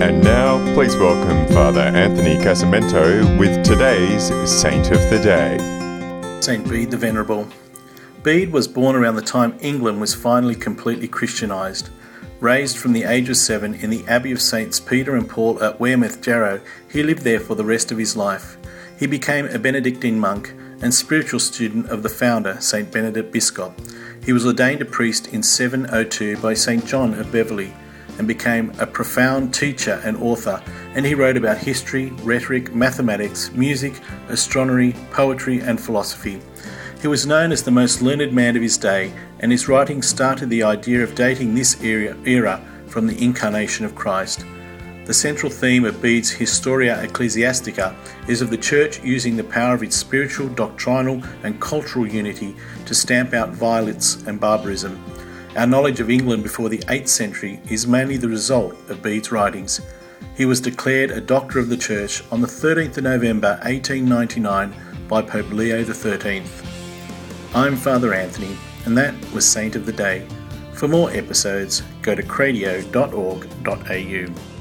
And now, please welcome Father Anthony Casamento with today's Saint of the Day. St. Bede the Venerable. Bede was born around the time England was finally completely Christianized. Raised from the age of seven in the Abbey of Saints Peter and Paul at Wearmouth, Jarrow, he lived there for the rest of his life. He became a Benedictine monk and spiritual student of the founder, St. Benedict Biscop. He was ordained a priest in 702 by St. John of Beverley and became a profound teacher and author, and he wrote about history, rhetoric, mathematics, music, astronomy, poetry, and philosophy. He was known as the most learned man of his day, and his writings started the idea of dating this era, era from the incarnation of Christ. The central theme of Bede's Historia Ecclesiastica is of the Church using the power of its spiritual, doctrinal, and cultural unity to stamp out violence and barbarism. Our knowledge of England before the 8th century is mainly the result of Bede's writings. He was declared a Doctor of the Church on the 13th of November 1899 by Pope Leo XIII. I'm Father Anthony, and that was Saint of the Day. For more episodes, go to cradio.org.au.